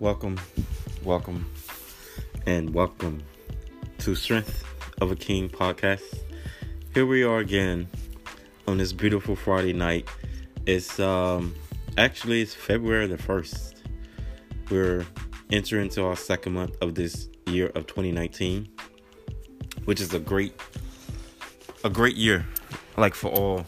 Welcome, welcome, and welcome to Strength of a King podcast. Here we are again on this beautiful Friday night. It's um actually it's February the 1st. We're entering into our second month of this year of 2019, which is a great a great year like for all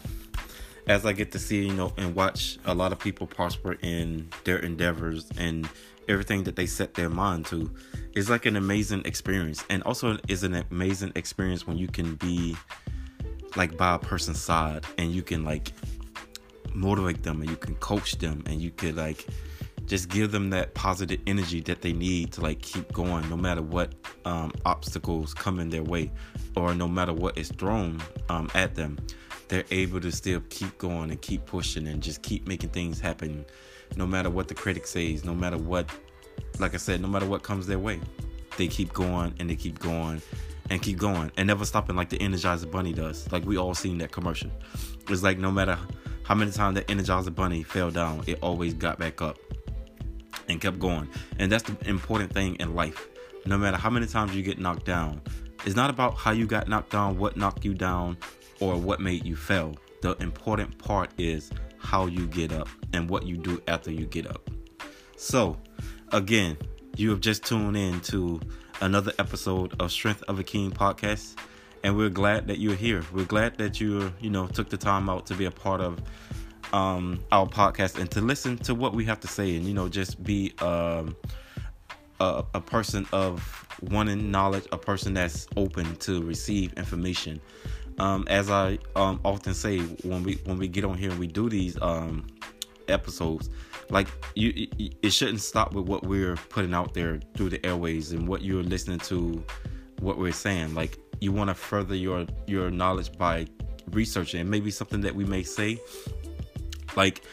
as I get to see, you know, and watch a lot of people prosper in their endeavors and everything that they set their mind to, is like an amazing experience. And also is an amazing experience when you can be like by a person's side and you can like motivate them and you can coach them and you could like just give them that positive energy that they need to like keep going no matter what um, obstacles come in their way or no matter what is thrown um, at them they're able to still keep going and keep pushing and just keep making things happen no matter what the critic says no matter what like i said no matter what comes their way they keep going and they keep going and keep going and never stopping like the energizer bunny does. Like we all seen that commercial. It's like no matter how many times the energizer bunny fell down it always got back up and kept going. And that's the important thing in life. No matter how many times you get knocked down it's not about how you got knocked down what knocked you down or what made you fail. The important part is how you get up and what you do after you get up. So, again, you have just tuned in to another episode of Strength of a King podcast, and we're glad that you're here. We're glad that you, you know, took the time out to be a part of um, our podcast and to listen to what we have to say, and you know, just be um, a, a person of wanting knowledge, a person that's open to receive information um, as I um, often say when we when we get on here and we do these um, episodes, like you, it shouldn't stop with what we're putting out there through the airways and what you're listening to, what we're saying. Like you want to further your your knowledge by researching and maybe something that we may say, like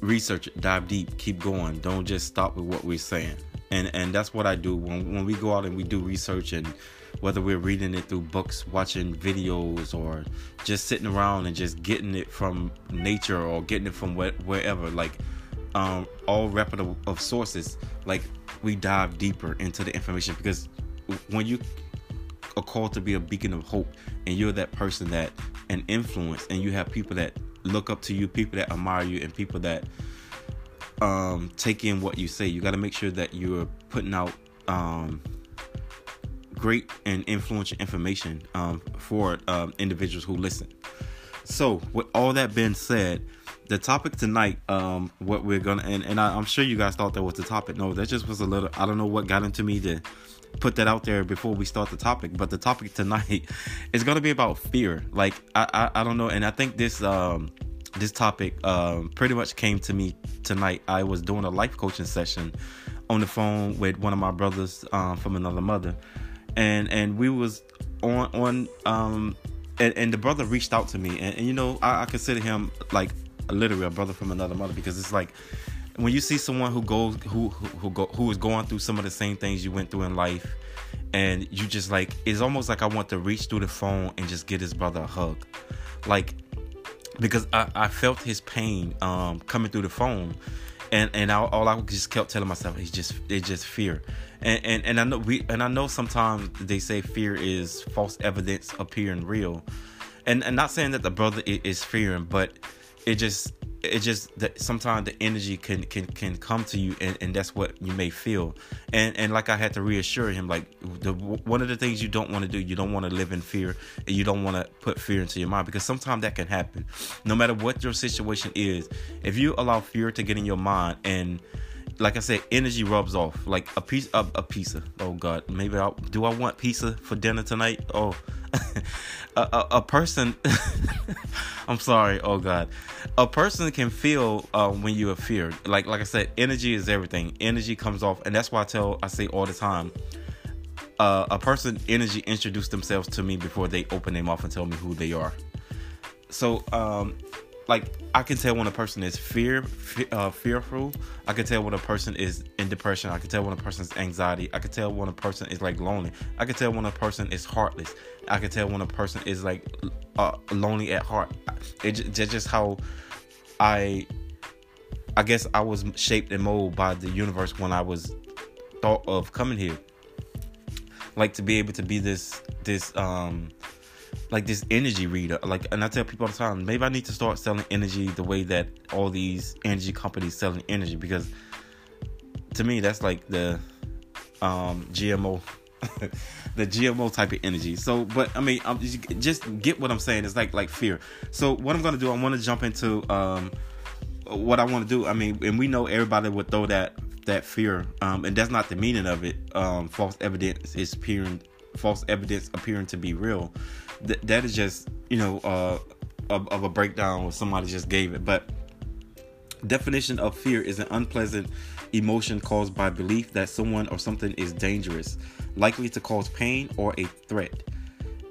research, dive deep, keep going. Don't just stop with what we're saying. And and that's what I do when when we go out and we do research and whether we're reading it through books, watching videos, or just sitting around and just getting it from nature or getting it from wherever, like um, all reputable of sources, like we dive deeper into the information because when you are called to be a beacon of hope and you're that person that an influence and you have people that look up to you, people that admire you, and people that um, take in what you say, you got to make sure that you're putting out um, great and influential information um, for um, individuals who listen. So, with all that being said, the topic tonight, um, what we're gonna, and, and I, am sure you guys thought that was the topic. No, that just was a little, I don't know what got into me to put that out there before we start the topic, but the topic tonight is gonna be about fear. Like, I, I, I don't know, and I think this, um, this topic um, pretty much came to me tonight. I was doing a life coaching session on the phone with one of my brothers um, from another mother, and and we was on on um and, and the brother reached out to me. And, and you know I, I, consider him like literally a brother from another mother because it's like when you see someone who goes who who, who go who is going through some of the same things you went through in life and you just like it's almost like I want to reach through the phone and just get his brother a hug. Like because I, I felt his pain um coming through the phone and and I, all I just kept telling myself it's just it's just fear, and, and and I know we and I know sometimes they say fear is false evidence appearing real, and and not saying that the brother is fearing, but it just it's just that sometimes the energy can can can come to you and, and that's what you may feel and and like i had to reassure him like the one of the things you don't want to do you don't want to live in fear and you don't want to put fear into your mind because sometimes that can happen no matter what your situation is if you allow fear to get in your mind and like I said, energy rubs off. Like a piece, a, a pizza. Oh God, maybe I do. I want pizza for dinner tonight. Oh, a, a, a, person. I'm sorry. Oh God, a person can feel uh, when you are feared. Like like I said, energy is everything. Energy comes off, and that's why I tell I say all the time. Uh, a person energy introduce themselves to me before they open their mouth and tell me who they are. So um, like I can tell when a person is fear, uh, fearful. I can tell when a person is in depression. I can tell when a person's anxiety. I can tell when a person is like lonely. I can tell when a person is heartless. I can tell when a person is like uh, lonely at heart. It's just, just how I I guess I was shaped and molded by the universe when I was thought of coming here. Like to be able to be this this um like this energy reader. Like and I tell people all the time, maybe I need to start selling energy the way that all these energy companies selling energy because to me that's like the um GMO the GMO type of energy. So, but I mean, I'm, just get what I'm saying. It's like like fear. So, what I'm gonna do, I want to jump into um, what I want to do. I mean, and we know everybody would throw that that fear, um, and that's not the meaning of it. Um, false evidence is appearing, false evidence appearing to be real. Th- that is just you know uh, of, of a breakdown where somebody just gave it, but definition of fear is an unpleasant emotion caused by belief that someone or something is dangerous, likely to cause pain or a threat.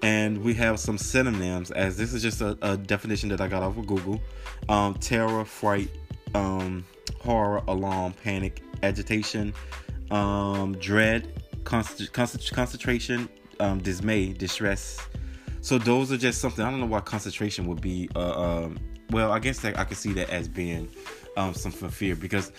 And we have some synonyms, as this is just a, a definition that I got off of Google um, terror, fright, um, horror, alarm, panic, agitation, um, dread, const- const- concentration, um, dismay, distress. So those are just something. I don't know why concentration would be. Uh, um, well, I guess that I could see that as being um, some fear because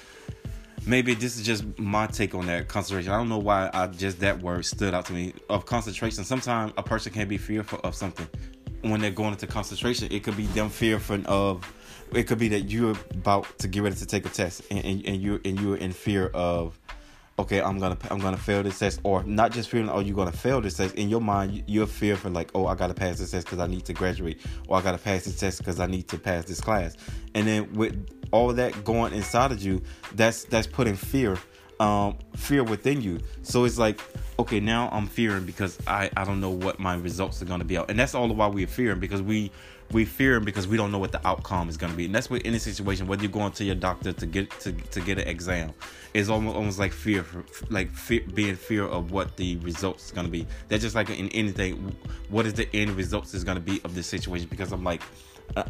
maybe this is just my take on that concentration. I don't know why I just that word stood out to me of concentration. Sometimes a person can be fearful of something when they're going into concentration. It could be them fearful of. It could be that you're about to get ready to take a test and, and, and you're and you're in fear of okay, I'm gonna I'm gonna fail this test, or not just feeling, oh, you're gonna fail this test. In your mind, you're fearful like, oh, I gotta pass this test because I need to graduate, or I gotta pass this test because I need to pass this class. And then with all that going inside of you, that's that's putting fear, um, fear within you. So it's like, okay, now I'm fearing because I I don't know what my results are gonna be out, and that's all the while we're fearing because we we fear him because we don't know what the outcome is going to be and that's what any situation whether you're going to your doctor to get to, to get an exam is almost, almost like fear like fear, being fear of what the results is going to be that's just like in anything what is the end results is going to be of this situation because i'm like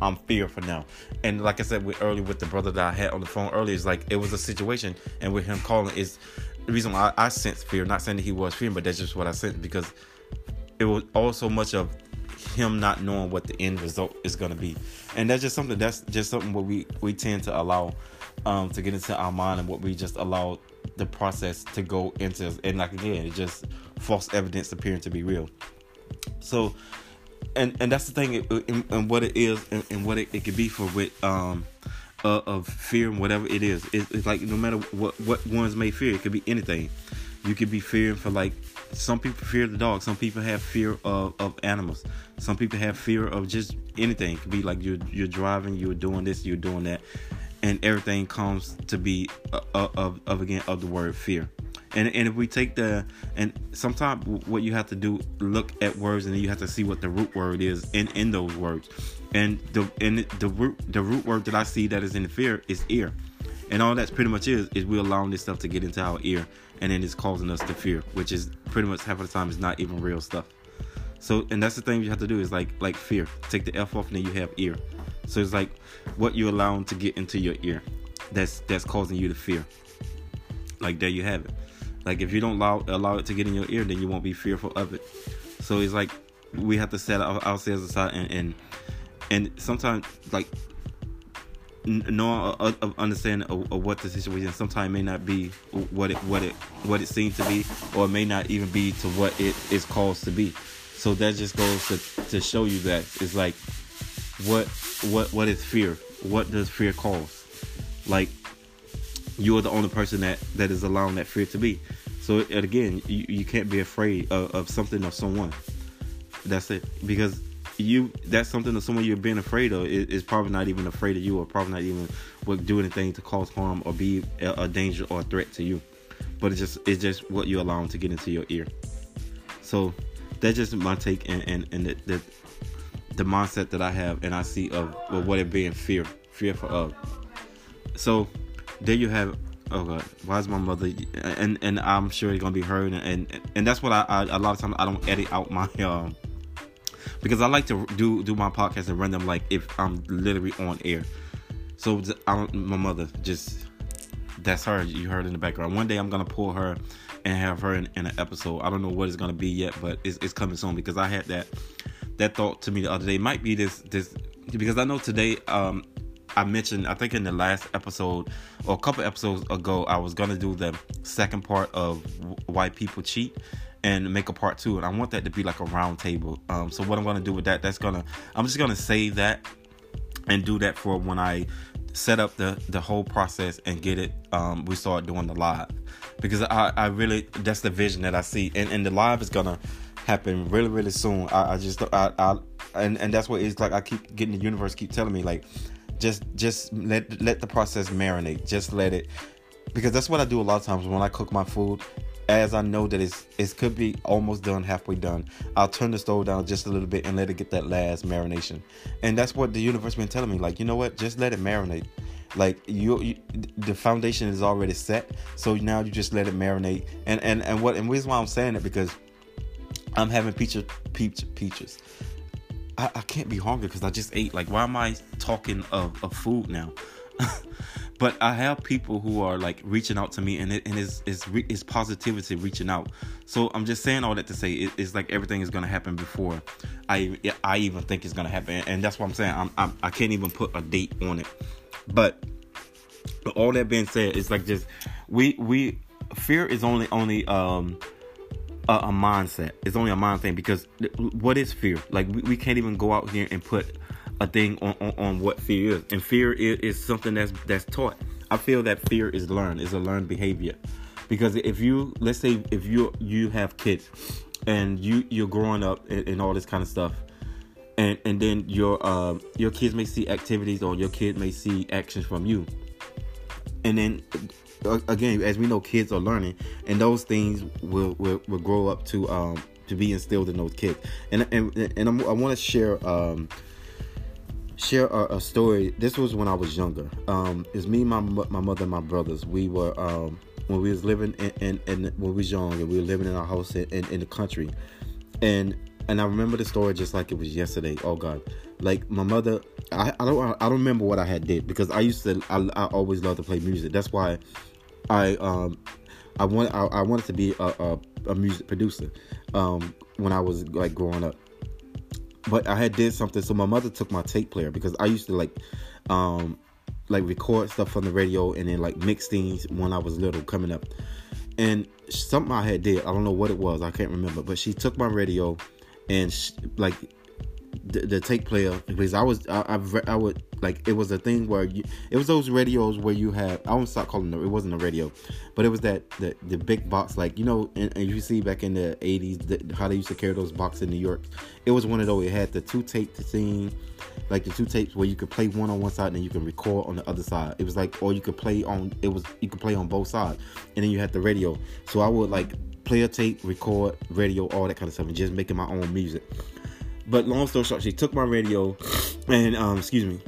I'm fear for now. And like I said with, earlier with the brother that I had on the phone earlier, it's like it was a situation, and with him calling is the reason why I, I sense fear. Not saying that he was fearing, but that's just what I sense because it was also much of him not knowing what the end result is going to be. And that's just something that's just something what we we tend to allow um to get into our mind and what we just allow the process to go into. And like again it's just false evidence appearing to be real. So and and that's the thing and, and what it is and, and what it, it could be for with um uh, of fear and whatever it is. It, it's like no matter what what ones may fear it could be anything. You could be fearing for like some people fear the dog. Some people have fear of, of animals. Some people have fear of just anything. It could be like you're you're driving, you're doing this, you're doing that, and everything comes to be uh, uh, of of again of the word fear. And and if we take the and sometimes what you have to do look at words and then you have to see what the root word is in in those words. And the and the root the root word that I see that is in fear is ear. And all that's pretty much is is we're allowing this stuff to get into our ear and then it's causing us to fear, which is pretty much half of the time is not even real stuff. So, and that's the thing you have to do is like like fear. Take the f off, and then you have ear. So it's like what you allowing to get into your ear. That's that's causing you to fear. Like there you have it. Like if you don't allow allow it to get in your ear, then you won't be fearful of it. So it's like we have to set ourselves aside and and and sometimes like knowing uh, understanding of, of, what the situation sometimes may not be what it what it what it seems to be or it may not even be to what it is caused to be. So that just goes to, to show you that it's like what what what is fear? What does fear cause? Like you're the only person that that is allowing that fear to be. So again you, you can't be afraid of, of something or someone. That's it. Because you that's something that someone you're being afraid of is, probably not even afraid of you or probably not even would do anything to cause harm or be a, a, danger or a threat to you. But it's just it's just what you allow them to get into your ear. So that's just my take and and, and the, the, the mindset that i have and i see of well, what it being fear fearful of so there you have oh god why is my mother and and i'm sure it's gonna be heard and and, and that's what I, I a lot of times i don't edit out my um because I like to do do my podcast and run them like if I'm literally on air. So I my mother just that's her. You heard in the background. One day I'm gonna pull her and have her in, in an episode. I don't know what it's gonna be yet, but it's, it's coming soon because I had that that thought to me the other day. It might be this this because I know today um I mentioned, I think in the last episode or a couple episodes ago, I was gonna do the second part of why people cheat and make a part two, and I want that to be like a round table. Um, so what I'm gonna do with that, that's gonna, I'm just gonna save that and do that for when I set up the the whole process and get it. Um, we start doing the live because I I really that's the vision that I see, and and the live is gonna happen really really soon. I, I just I, I and and that's what it's like. I keep getting the universe keep telling me like, just just let let the process marinate. Just let it because that's what I do a lot of times when I cook my food. As I know that it's it could be almost done, halfway done, I'll turn the stove down just a little bit and let it get that last marination. And that's what the universe been telling me. Like, you know what? Just let it marinate. Like you, you the foundation is already set, so now you just let it marinate. And and and what and reason why I'm saying it because I'm having peaches, peach, peaches. I, I can't be hungry because I just ate. Like, why am I talking of, of food now? but I have people who are like reaching out to me, and it and is positivity reaching out. So I'm just saying all that to say it, it's like everything is gonna happen before I I even think it's gonna happen, and that's what I'm saying. I'm, I'm I can't even put a date on it. But but all that being said, it's like just we we fear is only only um a, a, mindset. It's only a mind thing because what is fear? Like we, we can't even go out here and put a thing on, on, on what fear is. And fear is, is something that's that's taught. I feel that fear is learned, is a learned behavior. Because if you let's say if you you have kids and you you're growing up and, and all this kind of stuff and and then your uh, your kids may see activities or your kid may see actions from you and then again, as we know, kids are learning, and those things will will, will grow up to um to be instilled in those kids. And and and I'm, i want to share um share a, a, story. This was when I was younger. Um, it's me, my my mother, and my brothers. We were um when we was living in, in, in when we was young, and we were living in our house in, in, in the country, and and I remember the story just like it was yesterday. Oh God, like my mother, I, I don't I don't remember what I had did because I used to I, I always loved to play music. That's why I um I want I, I wanted to be a, a, a music producer um when I was like growing up. But I had did something, so my mother took my tape player because I used to like um like record stuff from the radio and then like mix things when I was little coming up. And something I had did, I don't know what it was, I can't remember, but she took my radio and she, like the, the tape player because I was I, I, I would like it was a thing where you it was those radios where you had I won't stop calling it it wasn't a radio but it was that the the big box like you know and, and you see back in the 80s the, how they used to carry those boxes in New York. It was one of those it had the two tape thing like the two tapes where you could play one on one side and then you can record on the other side. It was like or you could play on it was you could play on both sides and then you had the radio. So I would like play a tape record radio all that kind of stuff and just making my own music but long story short, she took my radio and um, excuse me,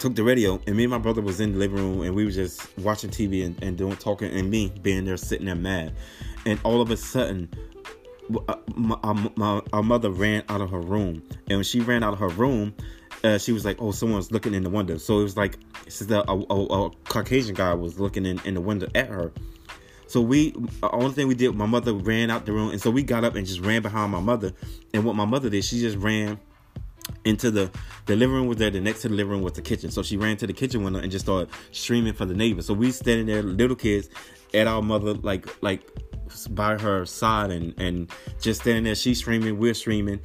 took the radio, and me and my brother was in the living room, and we were just watching TV and, and doing talking, and me being there sitting there mad, and all of a sudden. Uh, my, my, our mother ran out of her room, and when she ran out of her room, uh, she was like, "Oh, someone's looking in the window." So it was like, a, a, a, Caucasian guy was looking in, in the window at her, so we, the only thing we did, my mother ran out the room, and so we got up and just ran behind my mother. And what my mother did, she just ran into the the living room was there. The next to the living room was the kitchen. So she ran to the kitchen window and just started streaming for the neighbors. So we standing there, little kids, at our mother like like by her side and and just standing there. She's streaming, we're streaming,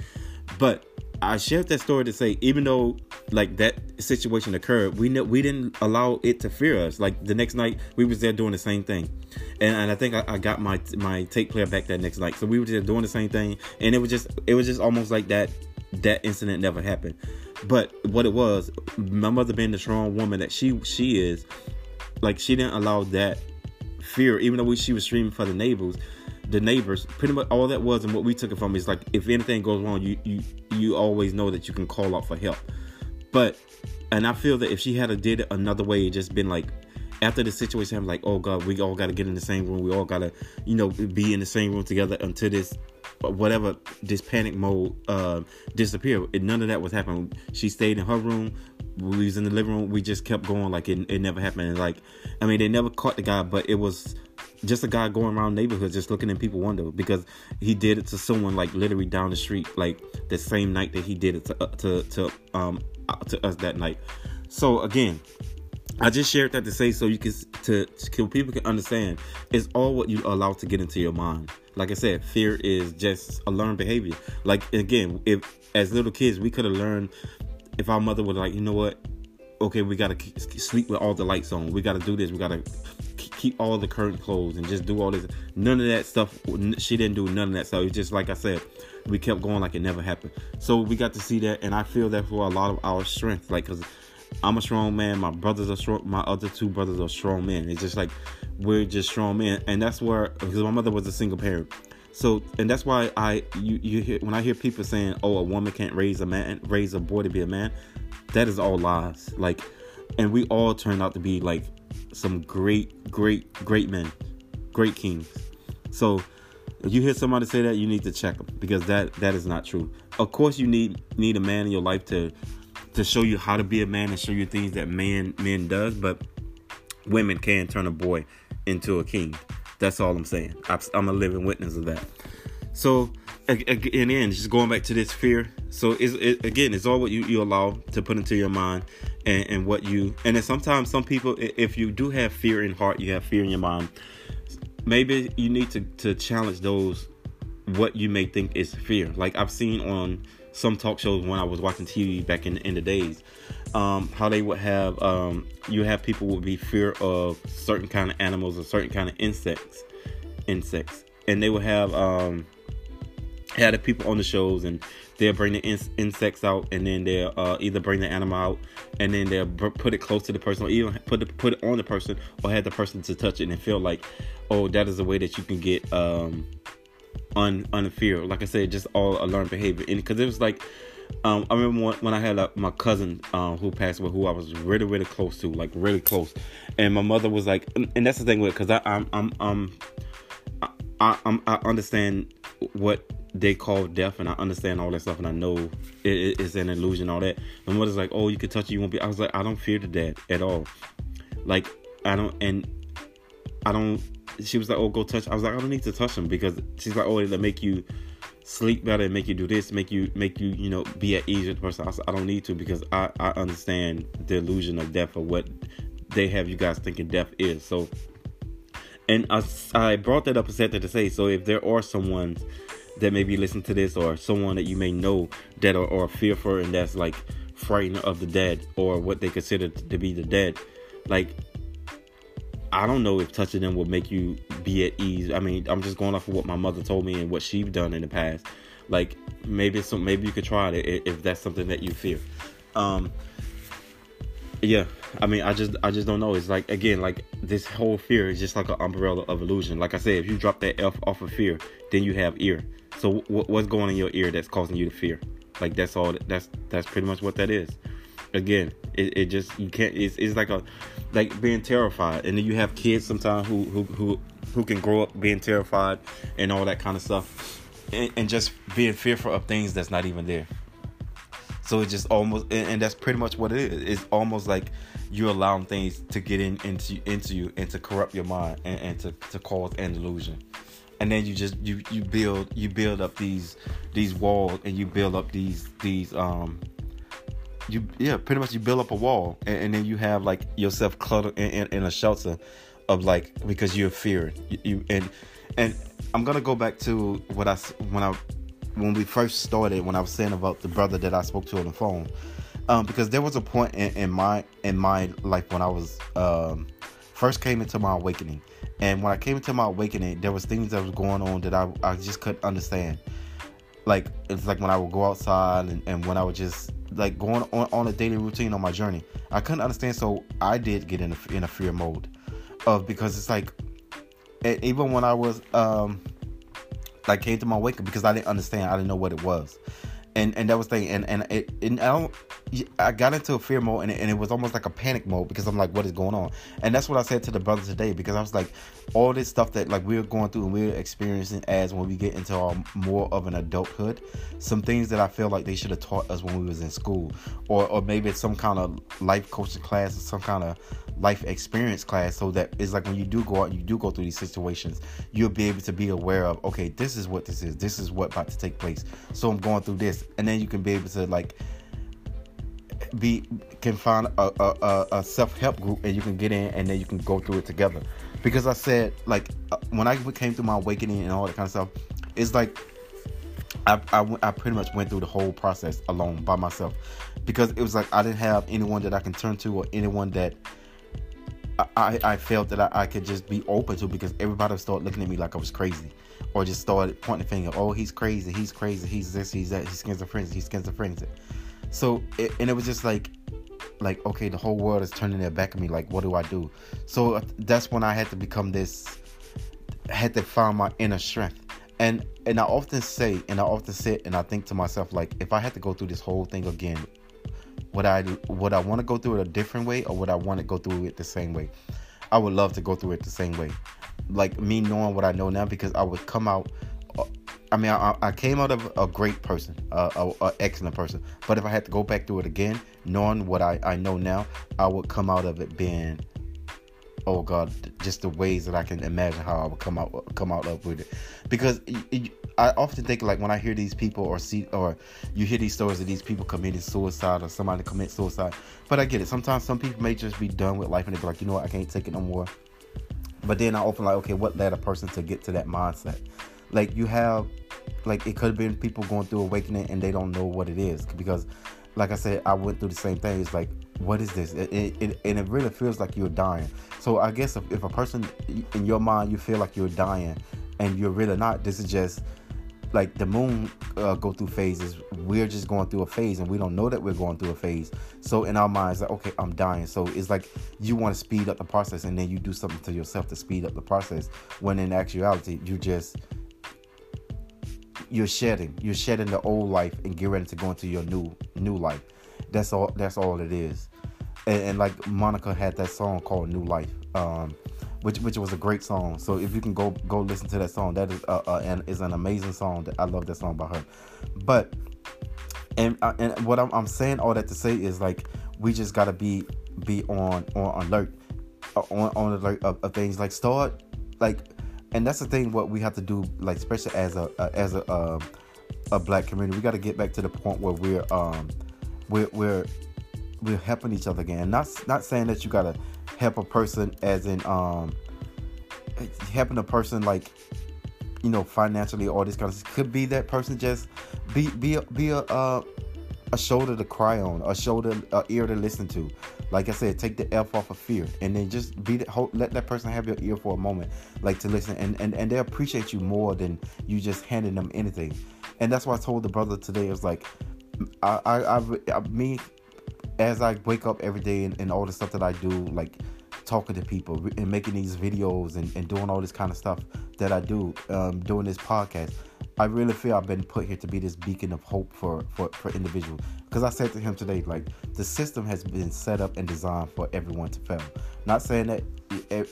but I shared that story to say, even though like that situation occurred, we know we didn't allow it to fear us. Like the next night, we was there doing the same thing, and, and I think I, I, got my my tape player back that next night. So we were just doing the same thing, and it was just it was just almost like that that incident never happened. But what it was, my mother being the strong woman that she she is, like she didn't allow that fear, even though we, she was streaming for the neighbors the neighbors pretty much all that was and what we took it from is like if anything goes wrong you you you always know that you can call out for help. But and i feel that if she had a did it another way it just been like after the situation i'm like oh god we all got to get in the same room. We all got to you know be in the same room together until this whatever this panic mode uh disappear and none of that was happening. She stayed in her room. We was in the living room. We just kept going. Like it, it never happened. And like i mean they never caught the guy but it was just a guy going around neighborhoods just looking in people window because he did it to someone like literally down the street like the same night that he did it to uh, to to um uh, to us that night So again, I just shared that to say so you can to so people can understand it's all what you allow to get into your mind. Like I said, fear is just a learned behavior. Like again, if as little kids we could have learned if our mother would like, you know what, okay, we gotta sleep with all the lights on. We gotta do this. We gotta keep all the current clothes and just do all this. None of that stuff. She didn't do none of that stuff. It's just like I said, we kept going like it never happened. So we got to see that, and I feel that for a lot of our strength, like because I'm a strong man. My brothers are strong. My other two brothers are strong men. It's just like we're just strong men, and that's where because my mother was a single parent. So, and that's why I you you hear when I hear people saying, "Oh, a woman can't raise a man, raise a boy to be a man," that is all lies. Like, and we all turned out to be like some great, great, great men, great kings. So, if you hear somebody say that, you need to check them because that that is not true. Of course, you need need a man in your life to to show you how to be a man and show you things that man men does, but women can turn a boy into a king. That's all I'm saying. I'm a living witness of that. So again, just going back to this fear. So it's, it, again, it's all what you, you allow to put into your mind, and, and what you and then sometimes some people, if you do have fear in heart, you have fear in your mind. Maybe you need to to challenge those what you may think is fear. Like I've seen on some talk shows when I was watching TV back in, in the days, um, how they would have um, you have people would be fear of certain kind of animals or certain kind of insects, insects, and they would have um, had the people on the shows and they'll bring the in- insects out and then they'll uh, either bring the animal out and then they'll put it close to the person or even put it put it on the person or have the person to touch it and feel like oh that is a way that you can get um un unfear. Like I said, just all a learned behavior. And because it was like, um, I remember when, I had my cousin um, who passed away, who I was really really close to, like really close. And my mother was like, and that's the thing with, because I'm I'm I'm I, I'm, I understand what they call death, and I understand all that stuff, and I know it, it's an illusion, all that. My mother's like, "Oh, you can touch it, you won't be." I was like, "I don't fear the dead at all. Like, I don't, and I don't she was like, "Oh, go touch." I was like, "I don't need to touch him because she's like, oh, it'll make you sleep better, make you do this, make you make you you know be at ease with the person." I, I don't need to because I I understand the illusion of death or what they have you guys thinking death is. So, and I I brought that up and said that to say so if there are someone that may be listening to this or someone that you may know that are, are fearful and that's like frightened of the dead or what they consider to be the dead like I don't know if touching them will make you be at ease. I mean, I'm just going off of what my mother told me and what she's done in the past. Like maybe some, maybe you could try it if that's something that you fear. Um, yeah, I mean, I just, I just don't know. It's like again, like this whole fear is just like an umbrella of illusion. Like I said, if you drop that F off of fear, then you have ear. So w- what's going in your ear that's causing you to fear? Like that's all. That's that's pretty much what that is again it, it just you can't it's, it's like a like being terrified and then you have kids sometimes who who who who can grow up being terrified and all that kind of stuff and, and just being fearful of things that's not even there so it's just almost and, and, that's pretty much what it is it's almost like you're allowing things to get in into into you and to corrupt your mind and, and to, to cause an illusion and then you just you you build you build up these these walls and you build up these these um you yeah pretty much you build up a wall and, and then you have like yourself cluttered in, in, in, a shelter of like because you're fearing. You, you, and and i'm gonna go back to what i when i when we first started when i was saying about the brother that i spoke to on the phone um, because there was a point in, in my in my life when i was um, first came into my awakening and when i came into my awakening there was things that was going on that i, I just couldn't understand like it's like when i would go outside and, and when i would just like going on, on a daily routine on my journey. I couldn't understand, so I did get in a, in a fear mode of because it's like even when I was um like came to my wake up because I didn't understand, I didn't know what it was and and that was thing and and it and I don't I got into a fear mode and it, and it was almost like a panic mode because I'm like what is going on? And that's what I said to the brother today because I was like all this stuff that like we're going through and we're experiencing as when we get into our more of an adulthood some things that I feel like they should have taught us when we was in school or or maybe it's some kind of life coaching class or some kind of life experience class so that it's like when you do go out and you do go through these situations you'll be able to be aware of okay this is what this is this is what about to take place so i'm going through this and then you can be able to like be can find a, a, a self help group and you can get in and then you can go through it together. Because I said like uh, when I came through my awakening and all that kind of stuff, it's like I, I, I pretty much went through the whole process alone by myself because it was like I didn't have anyone that I can turn to or anyone that I, I felt that I, I could just be open to because everybody started looking at me like I was crazy or just started pointing the finger. Oh, he's crazy. He's crazy. He's this. He's that. He's schizophrenic. He's schizophrenic. So, it, and it was just like, like okay, the whole world is turning their back at me. Like, what do I do? So uh, that's when I had to become this. Had to find my inner strength, and and I often say, and I often sit and I think to myself, like, if I had to go through this whole thing again, would I would I want to go through it a different way or would I want to go through it the same way? I would love to go through it the same way. Like me knowing what I know now because I would come out uh, I mean, I, I came out of a great person, a, a, a, excellent person. But if I had to go back through it again, knowing what I, I know now, I would come out of it being oh god just the ways that i can imagine how i would come out come out up with it because i often think like when i hear these people or see or you hear these stories of these people committing suicide or somebody commit suicide but i get it. Sometimes some people may just be done with life and they be like you know what? I can't take it no more. But then i often like okay what led a person to get to that mindset? Like you have like it could have been people going through awakening and they don't know what it is because like i said i went through the same thing. It's like what is this? It, it, it, and it really feels like you're dying. So I guess if, if a person in your mind you feel like you're dying and you're really not, this is just like the moon uh, go through phases. We're just going through a phase and we don't know that we're going through a phase. So in our minds, like okay, I'm dying. So it's like you want to speed up the process and then you do something to yourself to speed up the process. When in actuality, you just you're shedding. You're shedding the old life and get ready to go into your new new life. That's all. That's all it is. And, and like Monica had that song called New Life, um, which which was a great song. So if you can go go listen to that song, that is uh, uh and is an amazing song. That I love that song by her. But and uh, and what I'm, I'm saying all that to say is like we just gotta be be on on alert uh, on on alert of, of things like start like and that's the thing what we have to do like especially as a, a as a uh, a black community we got to get back to the point where we're um we're we're we're helping each other again. Not not saying that you gotta help a person as in um helping a person like you know financially all this kind of could be that person just be be a, be a uh, a shoulder to cry on, a shoulder, a ear to listen to. Like I said, take the F off of fear, and then just be the, let that person have your ear for a moment, like to listen, and and and they appreciate you more than you just handing them anything. And that's why I told the brother today. It was like, I, I, I, me, as I wake up every day and, and all the stuff that I do, like talking to people and making these videos and, and doing all this kind of stuff that I do, um, doing this podcast, I really feel I've been put here to be this beacon of hope for for, for individuals. Because I said to him today, like the system has been set up and designed for everyone to fail. Not saying that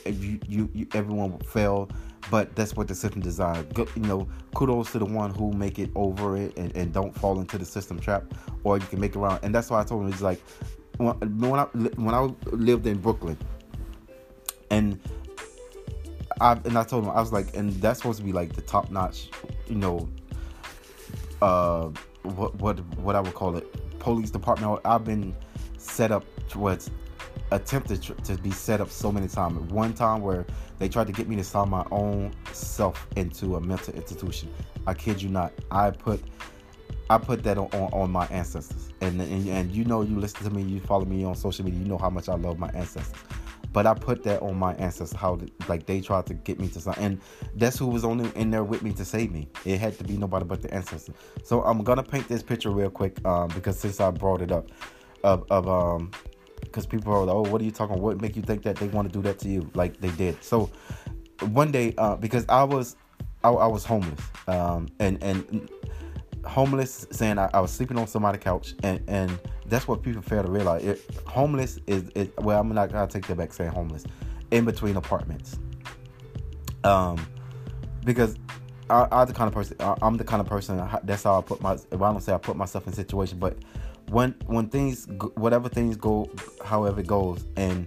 you, you, you everyone will fail but that's what the system designed. You know, kudos to the one who make it over it and, and don't fall into the system trap, or you can make it around. And that's why I told him it's like when, when I when I lived in Brooklyn, and I and I told him I was like, and that's supposed to be like the top notch, you know, uh, what what what I would call it, police department. I've been set up towards attempted to be set up so many times. One time where they tried to get me to sell my own self into a mental institution. I kid you not. I put I put that on, on, on my ancestors. And, and and you know you listen to me, you follow me on social media, you know how much I love my ancestors. But I put that on my ancestors, how like they tried to get me to sign, And that's who was only in there with me to save me. It had to be nobody but the ancestors. So I'm gonna paint this picture real quick, um, because since I brought it up of, of um because people are like, oh, what are you talking? What make you think that they want to do that to you like they did? So one day, uh, because I was, I, I was homeless, um, and and homeless, saying I, I, was sleeping on somebody's couch, and and that's what people fail to realize. It, homeless is, it, well, I'm not gonna take that back, saying homeless, in between apartments, um, because I, I'm the kind of person. I, am the kind of person. That's how I put my. If I don't say I put myself in situation, but when when things whatever things go however it goes and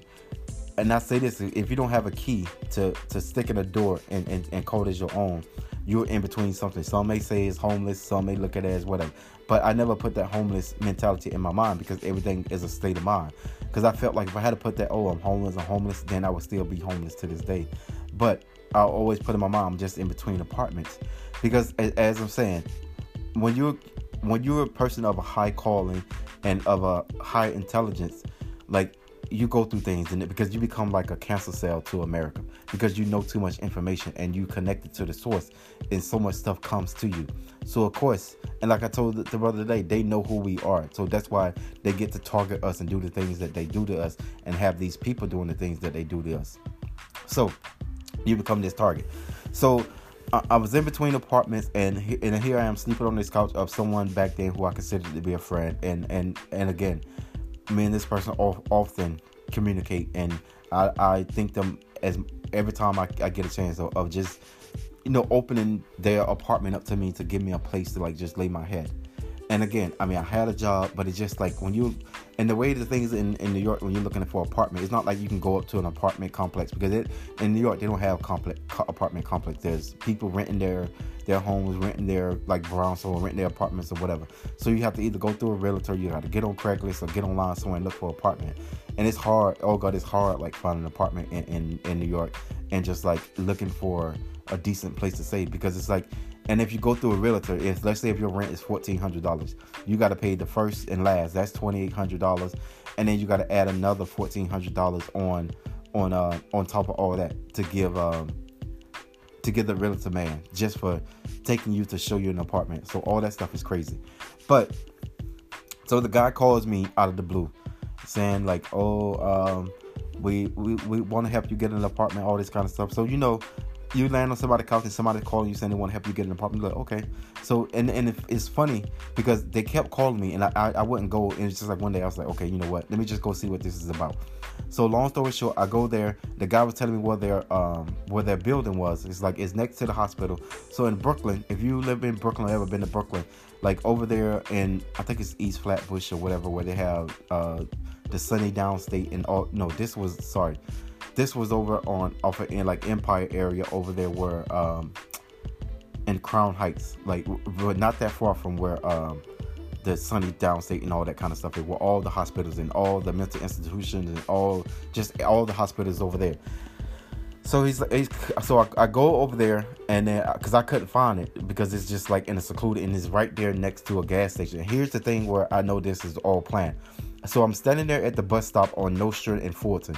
and I say this: if you don't have a key to to stick in a door and and, and code as your own, you're in between something. Some may say it's homeless. Some may look at it as whatever. But I never put that homeless mentality in my mind because everything is a state of mind. Because I felt like if I had to put that, oh, I'm homeless, I'm homeless, then I would still be homeless to this day. But I always put in my mind, I'm just in between apartments. Because as I'm saying, when you're when you're a person of a high calling and of a high intelligence, like you go through things and because you become like a cancer cell to America because you know too much information and you connected to the source and so much stuff comes to you. So of course, and like I told the brother today, they know who we are. So that's why they get to target us and do the things that they do to us and have these people doing the things that they do to us. So you become this target. So I, I was in between apartments and and here I am sleeping on this couch of someone back then who I considered to be a friend and and and again me and this person often communicate, and I, I think them as every time I, I get a chance of, of just you know opening their apartment up to me to give me a place to like just lay my head. And again, I mean, I had a job, but it's just like when you, and the way the things in, in New York, when you're looking for apartment, it's not like you can go up to an apartment complex because it in New York they don't have complex apartment complex. There's people renting their their homes, renting their like brownstone, renting their apartments or whatever. So you have to either go through a realtor, you got to get on Craigslist or get online somewhere and look for an apartment. And it's hard. Oh God, it's hard like finding an apartment in, in, in New York and just like looking for a decent place to stay because it's like and if you go through a realtor, if let's say if your rent is fourteen hundred dollars, you got to pay the first and last. That's twenty eight hundred dollars, and then you got to add another fourteen hundred dollars on on uh on top of all that to give um to give the realtor man just for taking you to show you an apartment. So all that stuff is crazy. But so the guy calls me out of the blue, saying like, "Oh, um, we we, we want to help you get an apartment, all this kind of stuff." So you know, you land on somebody's couch and somebody calling you saying they want to help you get an apartment. Like, okay. So and and it's funny because they kept calling me and I, I, I wouldn't go. And it's just like one day I was like, okay, you know what? Let me just go see what this is about. So long story short, I go there. The guy was telling me where their um where their building was. It's like it's next to the hospital. So in Brooklyn, if you live in Brooklyn or ever been to Brooklyn, like over there in I think it's East Flatbush or whatever, where they have uh the SUNY Downstate and all. No, this was sorry this was over on off of, in like Empire area over there where um in Crown Heights, like but not that far from where um the SUNY Downstate and all that kind of stuff. Where all the hospitals and all the mental institutions and all just all the hospitals over there. So he's, he's so I, I, go over there and then because I couldn't find it because it's just like in a secluded and it's right there next to a gas station. Here's the thing where I know this is all planned. So I'm standing there at the bus stop on Nostrand and Fulton.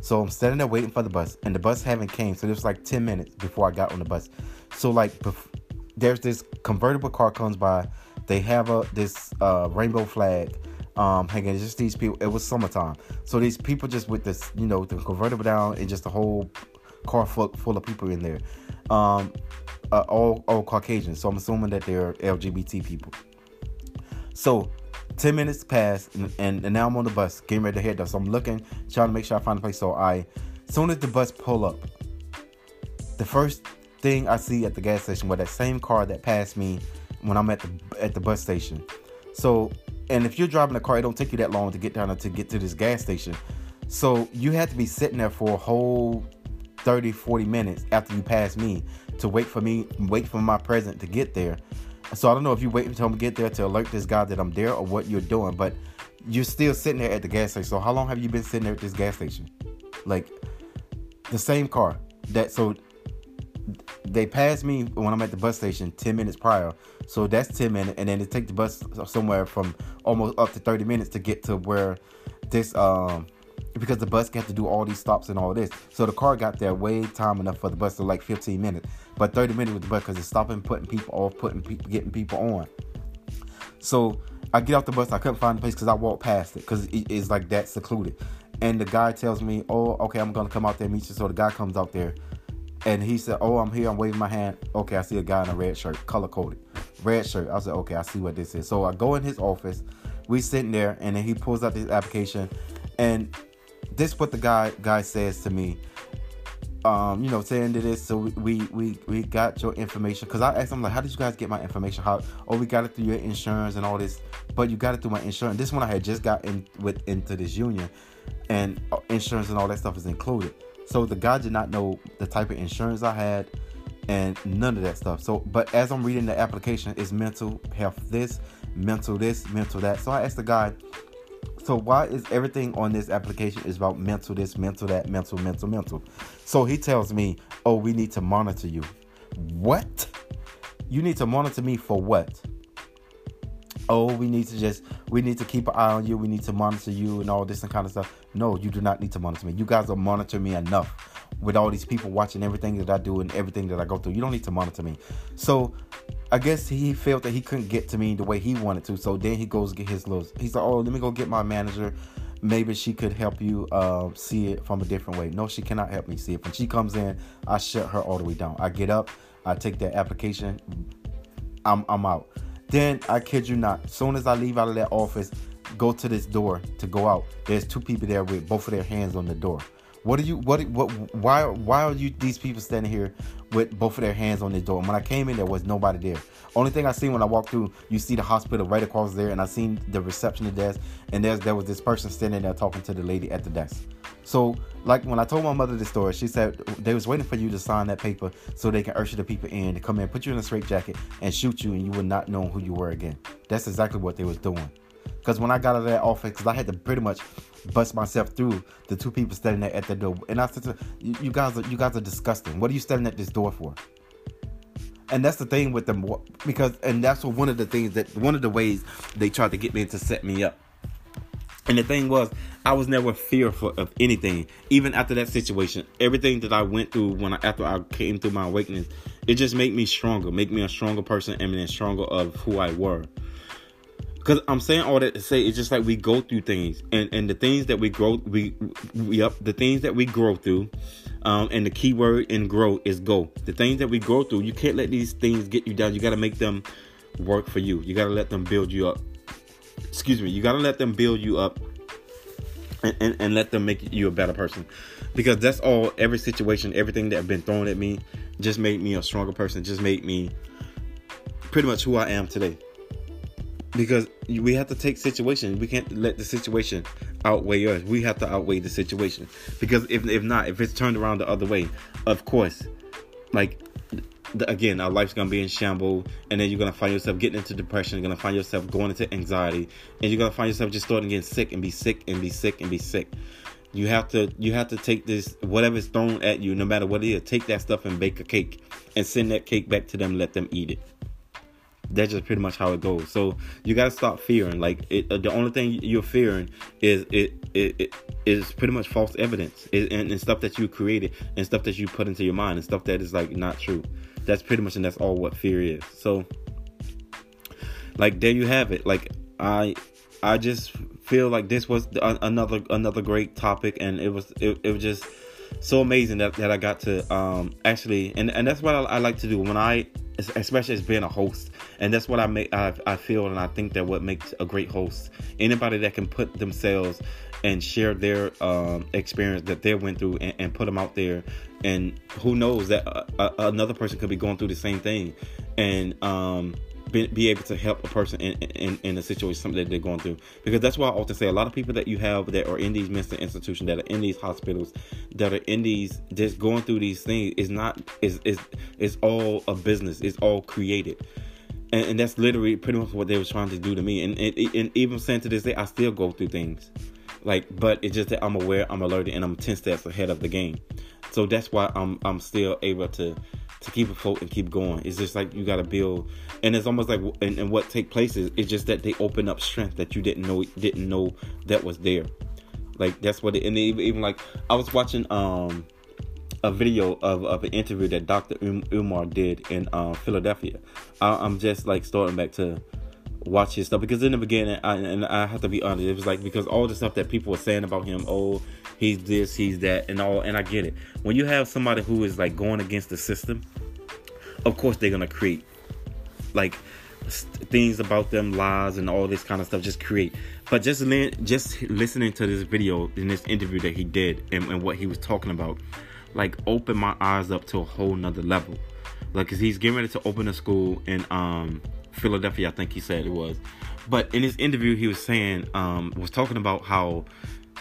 So I'm standing there waiting for the bus, and the bus haven't came. So it was like 10 minutes before I got on the bus. So like, bef- there's this convertible car comes by. They have a this uh, rainbow flag um, hanging. It's just these people. It was summertime, so these people just with this, you know, the convertible down and just a whole car full, full of people in there, um, uh, all all Caucasian. So I'm assuming that they're LGBT people. So 10 minutes passed and, and, and, now I'm on the bus getting ready to head there. So I'm looking, trying to make sure I find a place. So I, as soon as the bus pull up, the first thing I see at the gas station was that same car that passed me when I'm at the at the bus station. So, and if you're driving a car, it don't take you that long to get down to get to this gas station. So you had to be sitting there for a whole 30, 40 minutes after you pass me to wait for me, wait for my present to get there. So I don't know if you wait until I get there to alert this guy that I'm there or what you're doing, but you're still sitting there at the gas station. So how long have you been sitting there at this gas station? Like the same car. That so they passed me when I'm at the bus station 10 minutes prior. So that's 10 minutes, and then it take the bus somewhere from almost up to 30 minutes to get to where this um because the bus got to do all these stops and all this. So the car got there way time enough for the bus to like 15 minutes, but 30 minutes with the bus because it's stopping, putting people off, putting people, getting people on. So I get off the bus. I couldn't find the place because I walked past it because it's like that secluded. And the guy tells me, "Oh, okay, I'm gonna come out there and meet you." So the guy comes out there, and he said, "Oh, I'm here. I'm waving my hand. Okay, I see a guy in a red shirt, color coded, red shirt." I said, "Okay, I see what this is." So I go in his office. We sitting there, and then he pulls out this application, and this what the guy guy says to me. Um, you know, saying to this, so we we we got your information because I asked him like, how did you guys get my information? How? Oh, we got it through your insurance and all this, but you got it through my insurance. This one I had just got in with into this union, and uh, insurance and all that stuff is included. So the guy did not know the type of insurance I had and none of that stuff. So, but as I'm reading the application, it's mental health this, mental this, mental that. So I asked the guy, so why is everything on this application is about mental this, mental that, mental, mental, mental? So he tells me, oh, we need to monitor you. What? You need to monitor me for what? oh, we need to just, we need to keep an eye on you. We need to monitor you and all this and kind of stuff. No, you do not need to monitor me. You guys are monitoring me enough with all these people watching everything that I do and everything that I go through. You don't need to monitor me. So I guess he felt that he couldn't get to me the way he wanted to. So then he goes get his little, he's like, oh, let me go get my manager. Maybe she could help you uh, see it from a different way. No, she cannot help me see it. When she comes in, I shut her all the way down. I get up, I take that application, I'm, I'm out. Then I kid you not, soon as I leave out of that office, go to this door to go out. There's two people there with both of their hands on the door. What are you? What? What? Why? Why are you? These people standing here with both of their hands on the door. And when I came in, there was nobody there. Only thing I seen when I walked through, you see the hospital right across there, and I seen the reception desk, and there's there was this person standing there talking to the lady at the desk. So, like when I told my mother the story, she said they was waiting for you to sign that paper so they can usher the people in to come in, put you in a straight jacket, and shoot you, and you would not know who you were again. That's exactly what they was doing. Because when I got out of that office, because I had to pretty much bust myself through the two people standing there at the door, and I said, "You guys are you guys are disgusting. What are you standing at this door for?" And that's the thing with them, because and that's one of the things that one of the ways they tried to get me to set me up. And the thing was, I was never fearful of anything. Even after that situation, everything that I went through when I, after I came through my awakening, it just made me stronger, make me a stronger person, and a stronger of who I were. Because I'm saying all that to say it's just like we go through things, and and the things that we grow, we we up the things that we grow through, um, and the key word in grow is go. The things that we grow through, you can't let these things get you down. You got to make them work for you. You got to let them build you up. Excuse me. You got to let them build you up and, and, and, let them make you a better person because that's all every situation everything that have been thrown at me just made me a stronger person just made me pretty much who i am today because we have to take situations. We can't let the situation outweigh us. We have to outweigh the situation because if if not, if it's turned around the other way, of course, like again, our life's gonna be in shambles, and then you're gonna find yourself getting into depression. You're gonna find yourself going into anxiety, and you're gonna find yourself just starting getting sick and be sick and be sick and be sick. You have to you have to take this whatever's thrown at you, no matter what it is. Take that stuff and bake a cake, and send that cake back to them. Let them eat it that's just pretty much how it goes. So you gotta stop fearing. Like it, uh, the only thing you're fearing is it, it, it is pretty much false evidence it, and, and, stuff that you created and stuff that you put into your mind and stuff that is like not true. That's pretty much and that's all what fear is. So like there you have it. Like I I just feel like this was another another great topic and it was it, it was just so amazing that, that I got to um actually and and that's what I, I like to do when I especially as being a host. And that's what i make I, I feel and i think that what makes a great host. Anybody that can put themselves and share their um, experience that they went through and, and, put them out there. And who knows that uh, uh, another person could be going through the same thing. And um, be, be able to help a person in, in, in a situation something that they're going through. Because that's why i often say a lot of people that you have that are in these mental institutions that are in these hospitals that are in these just going through these things is not is is is all a business. It's all created. And, and, that's literally pretty much what they were trying to do to me. And, and, and even saying to this day i still go through things. Like but it's just that i'm aware i'm alerted and i'm 10 steps ahead of the game. So that's why i'm i'm still able to to keep afloat and keep going. It's just like you got to build, and it's almost like and, and what take place is it's just that they open up strength that you didn't know didn't know that was there. Like that's what it, and even, even like I was watching um a video of, of an interview that Dr. Um, Umar did in uh, Philadelphia. I, am just like starting back to watch his stuff because in the beginning, I, and I have to be honest, it was like because all the stuff that people were saying about him, oh, he's this, he's that, and all. And I get it. When you have somebody who is like going against the system, of course they're gonna create like things about them, lies, and all this kind of stuff. Just create. But just just listening to this video in this interview that he did and, and what he was talking about, like opened my eyes up to a whole nother level. Like, cause he's getting ready to open a school and um Philadelphia, I think he said it was. But in his interview, he was saying, um, was talking about how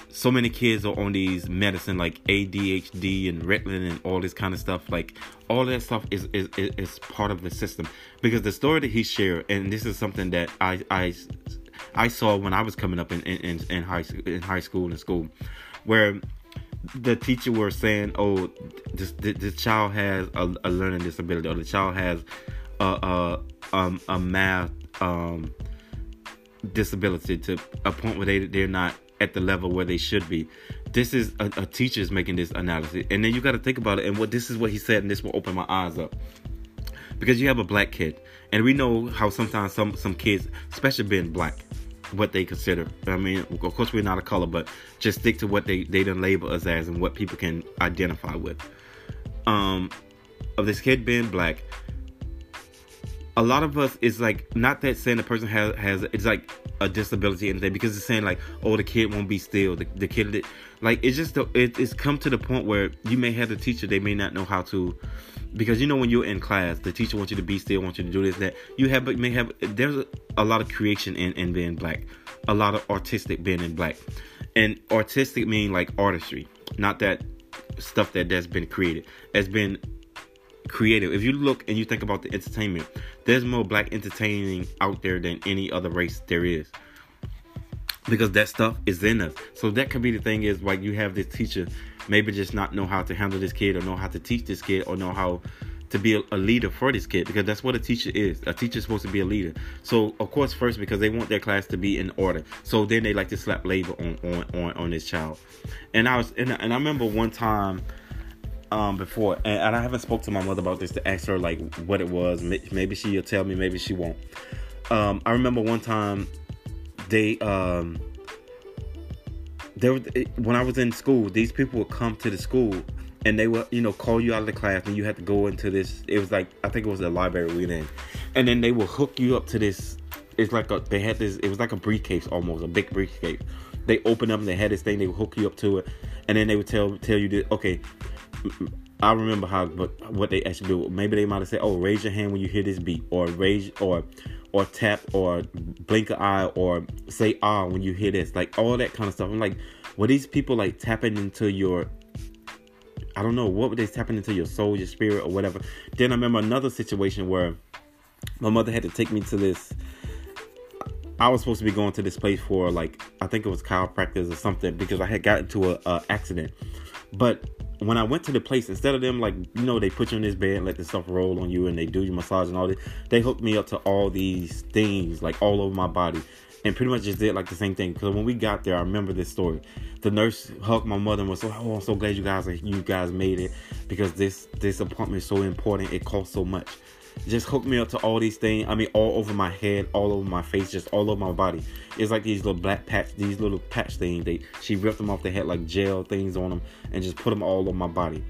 so many kids are on these medicine like ADHD and Ritalin and all this kind of stuff. Like all that stuff is is, is part of the system. Because the story that he shared, and this is something that I I I saw when I was coming up in in, in high in high school and school, where the teacher were saying, "Oh, this this child has a, a learning disability, or the child has a a, um, a math um, disability to a point where they they're not at the level where they should be." This is a, a teacher's making this analysis, and then you got to think about it. And what this is what he said, and this will open my eyes up because you have a black kid, and we know how sometimes some some kids, especially being black, what they consider. I mean, of course, we're not a color, but just stick to what they they don't label us as and what people can identify with. Um, of this kid being black, a lot of us is like not that saying the person has has it's like a disability and thing because it's saying like oh the kid won't be still the, the kid like it's just the, it, it's come to the point where you may have the teacher they may not know how to because you know when you're in class the teacher wants you to be still wants you to do this that you have but may have there's a, a lot of creation in, in being black a lot of artistic being in black and artistic mean like artistry not that stuff that that's been created has been creative if you look and you think about the entertainment there's more black entertaining out there than any other race there is because that stuff is in us so that could be the thing is like you have this teacher maybe just not know how to handle this kid or know how to teach this kid or know how to be a, leader for this kid because that's what a teacher is. A teacher is supposed to be a leader. So of course, first because they want their class to be in order. So then they like to slap labor on on on, on this child. And I was and, and I remember one time um before and, and I haven't spoke to my mother about this to ask her like what it was. Maybe she'll tell me. Maybe she won't. Um, I remember one time they um there when I was in school, these people would come to the school and they would, you know, call you out of the class and you had to go into this. It was like I think it was the library we were in, and then they will hook you up to this. It's like a they had this. It was like a briefcase almost, a big briefcase. They open up and they had this thing. They would hook you up to it, and then they would tell tell you that okay. I remember how, but what they actually do. Maybe they might have said, "Oh, raise your hand when you hear this beat," or raise, or or tap or blink an eye or say ah when you hear this. Like all that kind of stuff. I'm like were these people like tapping into your i don't know what were they tapping into your soul your spirit or whatever? Then i remember another situation where my mother had to take me to this i was supposed to be going to this place for like i think it was chiropractors or something because i had gotten into a, a accident. But when I went to the place, instead of them like you know they put you in this bed, and let the stuff roll on you, and they do your massage and all this, they hooked me up to all these things like all over my body, and pretty much just did like the same thing. Because when we got there, I remember this story. The nurse hugged my mother and was so, "Oh, I'm so glad you guys you guys made it because this this appointment is so important. It costs so much." Just hooked me up to all these things. I mean, all over my head, all over my face, just all over my body. It's like these little black patch, these little patch things. They she ripped them off the head like gel things on them, and just put them all on my body.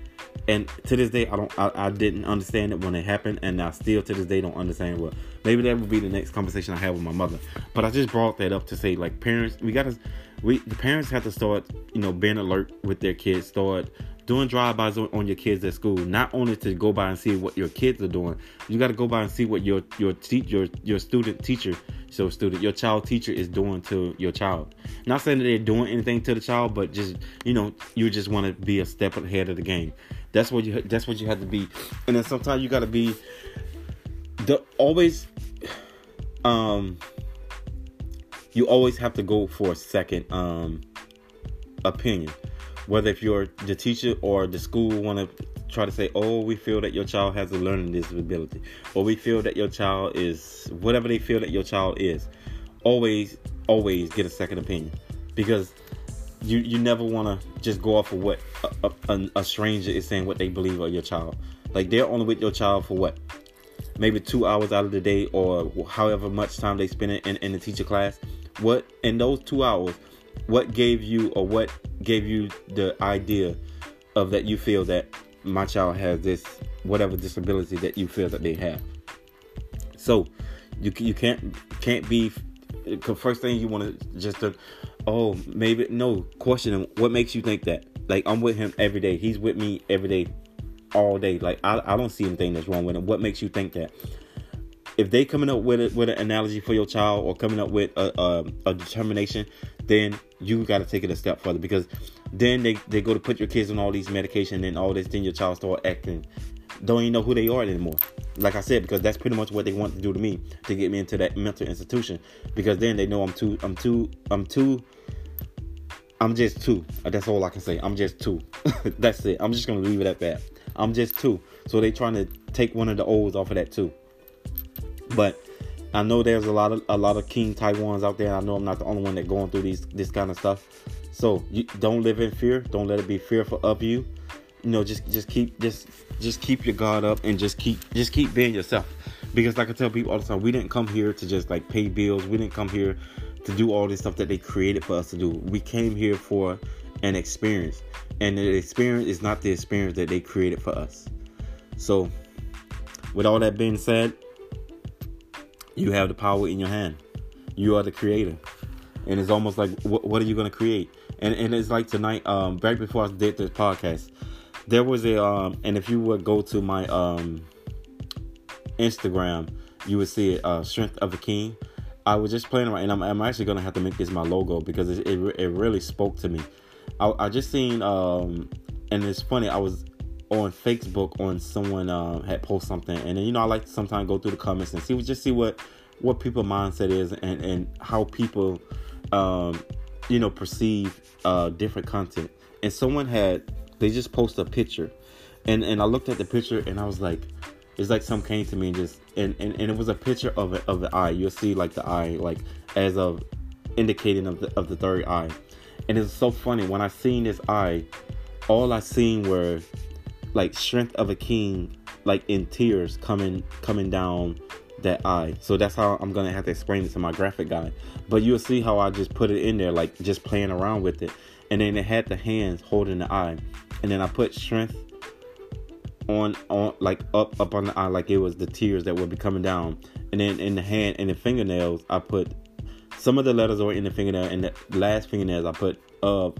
And to this day, I don't, I, I didn't understand it when it happened, and I still to this day don't understand. Well, maybe that would be the next conversation I have with my mother. But I just brought that up to say, like, parents, we gotta, we the parents have to start, you know, being alert with their kids, start doing drive-bys on, your kids at school. Not only to go by and see what your kids are doing. You got to go by and see what your your your your student teacher so student your child teacher is doing to your child. Not saying that they're doing anything to the child but just you know you just want to be a step ahead of the game. That's what you that's what you have to be. And then sometimes you got to be the always um you always have to go for a second um opinion whether if you're the teacher or the school want to try to say, oh, we feel that your child has a learning disability, or we feel that your child is whatever they feel that your child is, always, always get a second opinion because you you never want to just go off of what a, a, a, stranger is saying what they believe of your child. Like they're only with your child for what, maybe two hours out of the day or however much time they spend in, in the teacher class. What in those two hours, what gave you or what gave you the idea of that you feel that my child has this whatever disability that you feel that they have. So you you can't can't be first thing you want to just to, oh maybe no question what makes you think that? Like I'm with him every day. He's with me every day all day. Like I, I don't see anything that's wrong with him. What makes you think that if they coming up with a, with an analogy for your child or coming up with a, a, a determination, then you got to take it a step further because then they, they go to put your kids on all these medication and all this, then your child start acting, don't even know who they are anymore. Like I said, because that's pretty much what they want to do to me to get me into that mental institution. Because then they know I'm too, I'm too, I'm too, I'm just two. Uh, that's all I can say. I'm just two. that's it. I'm just gonna leave it at that. I'm just two. So they trying to take one of the O's off of that too. But I know there's a lot of a lot of King Taiwans out there. I know I'm not the only one that going through these this kind of stuff. So you don't live in fear. Don't let it be fearful of you. You know, just just keep just just keep your guard up and just keep just keep being yourself. Because like I tell people all the time, we didn't come here to just like pay bills. We didn't come here to do all this stuff that they created for us to do. We came here for an experience. And the experience is not the experience that they created for us. So with all that being said, you have the power in your hand. You are the creator. And it's almost like, what, what are you going to create? And, and it's like tonight, um, back before I did this podcast, there was a, um, and if you would go to my um, Instagram, you would see it, uh, Strength of a King. I was just playing around, and I'm, I'm actually going to have to make this my logo because it, it, it really spoke to me. I, I just seen, um, and it's funny, I was on Facebook on someone uh, had posted something, and then you know I like to sometimes go through the comments and see just see what what people mindset is and and how people um, you know perceive uh, different content. And someone had they just posted a picture, and and I looked at the picture and I was like, it's like some came to me and just and and, and it was a picture of a, of the eye. You'll see like the eye like as of indicating of the of the third eye, and it's so funny when I seen this eye, all I seen were like strength of a king like in tears coming coming down that eye. So that's how i'm gonna have to explain it to my graphic guy. But you'll see how i just put it in there like just playing around with it. And then it had the hands holding the eye. And then i put strength on on like up up on the eye like it was the tears that would be coming down. And then in the hand and the fingernails i put some of the letters were in the fingernail and the last fingernails i put of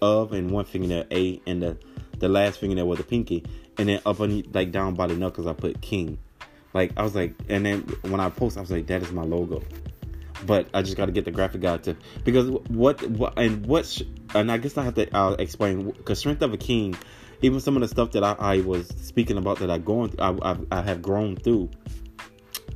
of and one fingernail a and the the last fingernail was the pinky, and then up on like down by the knuckles I put king. Like I was like, and then when I post, I was like, that is my logo. But I just got to get the graphic guy to because what what and what's and I guess I have to I'll explain because strength of a king, even some of the stuff that I, I was speaking about that I going I, I I have grown through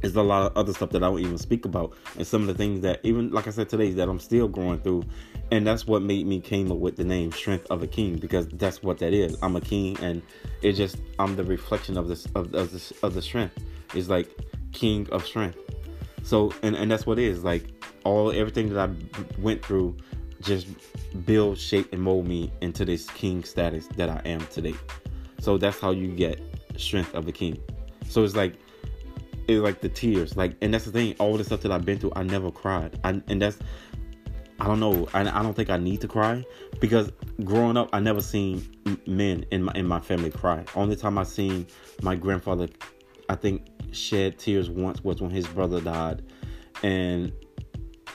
there's a lot of other stuff that I don't even speak about, and some of the things that even like I said today that I'm still going through, and that's what made me came up with the name Strength of a King because that's what that is. I'm a king, and it just I'm the reflection of this of, of this of the strength. It's like King of Strength. So and and that's what it is like all everything that I went through just build, shape, and mold me into this king status that I am today. So that's how you get strength of a king. So it's like it's like the tears like and that's the thing all the stuff that i've been through i never cried I, and that's i don't know. I, I don't think i need to cry because growing up i never seen men in my in my family cry. Only time i seen my grandfather i think shed tears once was when his brother died. And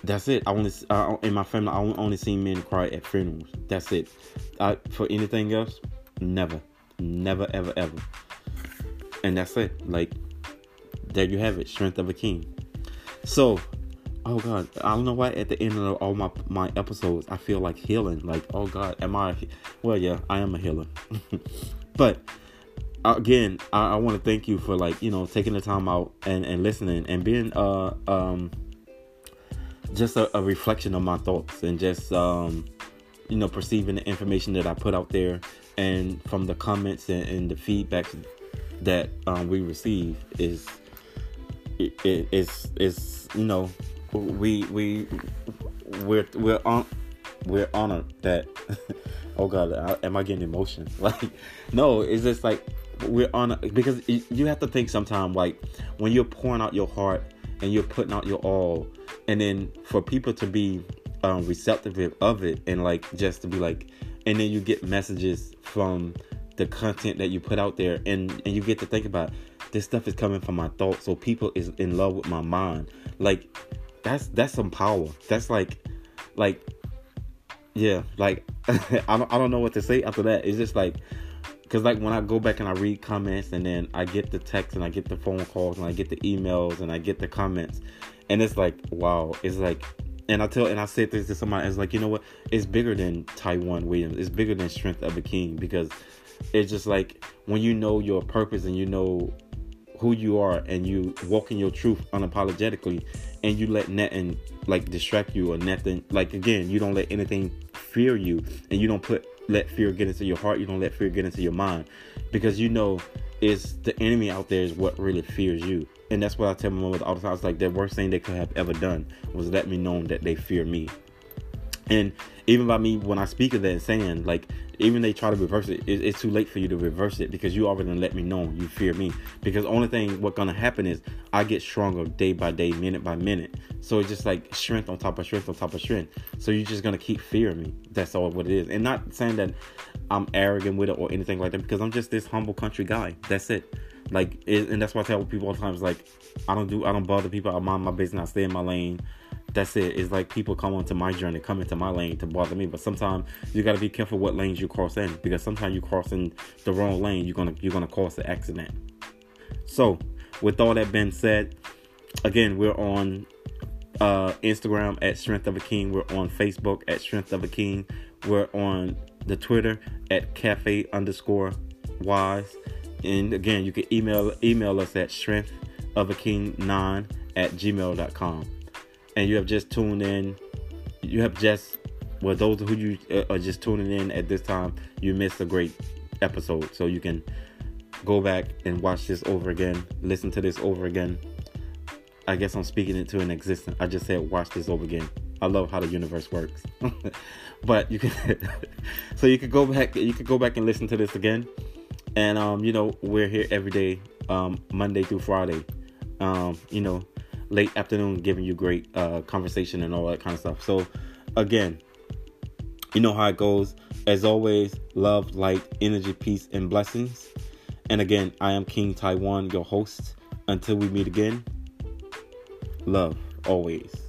that's it. I only in my family i only seen men cry at funerals. That's it. I, for anything else never. Never ever ever. And that's it. Like there you have it. Strength of a king. So oh god. I don't know why at the end of all my my episodes i feel like healing. Like oh god am i well yeah i am a healer. But again i, I want to thank you for like you know taking the time out and and listening and being uh um just a, a reflection of my thoughts and just um you know perceiving the information that i put out there and from the comments and, and the feedback that um, we receive is it, it, it's it's you know we we we're we're on we're honored that oh god am i getting emotion like no it's just like we're on because you have to think sometime like when you're pouring out your heart and you're putting out your all and then for people to be um, receptive of it and like just to be like and then you get messages from the content that you put out there and and you get to think about this stuff is coming from my thoughts so people is in love with my mind. Like that's that's some power that's like like yeah like i don't i don't know what to say after that it's just like Cause like when I go back and I read comments and then I get the text and I get the phone calls and I get the emails and I get the comments and it's like wow, it's like and I tell and I said this to somebody, it's like, you know what? It's bigger than Taiwan Williams. It's bigger than Strength of a King because it's just like when you know your purpose and you know who you are and you walk in your truth unapologetically and you let nothing like distract you or nothing like again you don't let anything fear you and you don't put let fear get into your heart you don't let fear get into your mind because you know is the enemy out there is what really fears you and that's what I tell my mother all the time. It's like the worst thing they could have ever done was let me know that they fear me. And even by me, when I speak of that, saying like, even they try to reverse it, it, it's too late for you to reverse it because you already let me know you fear me. Because only thing what's gonna happen is I get stronger day by day, minute by minute. So it's just like strength on top of strength on top of strength. So you're just gonna keep fearing me. That's all what it is. And not saying that I'm arrogant with it or anything like that because I'm just this humble country guy. That's it. Like, it, and that's why I tell people all the time. like, I don't do, I don't bother people. I mind my business. I stay in my lane. That's it. It's like people come onto my journey, come into my lane to bother me. But sometimes you got to be careful what lanes you cross in because sometimes you cross in the wrong lane, you're gonna you're gonna cause an accident. So, with all that being said, again, we're on uh, Instagram at Strength of a King. We're on Facebook at Strength of a King. We're on the Twitter at Cafe underscore Wise. And again, you can email email us at strength of a king 9 at gmail.com. And you have just tuned in. You have just, well, those who you uh, are just tuning in at this time, you missed a great episode. So you can go back and watch this over again, listen to this over again. I guess I'm speaking into an existence. I just said watch this over again. I love how the universe works. but you can so you could go back you could go back and listen to this again and um, you know we're here every day, um, Monday through Friday. Um, you know, late afternoon, giving you great uh, conversation and all that kind of stuff. So, again, you know how it goes. As always, love, light, energy, peace, and blessings. And again, I am King Taiwan, your host. Until we meet again, love always.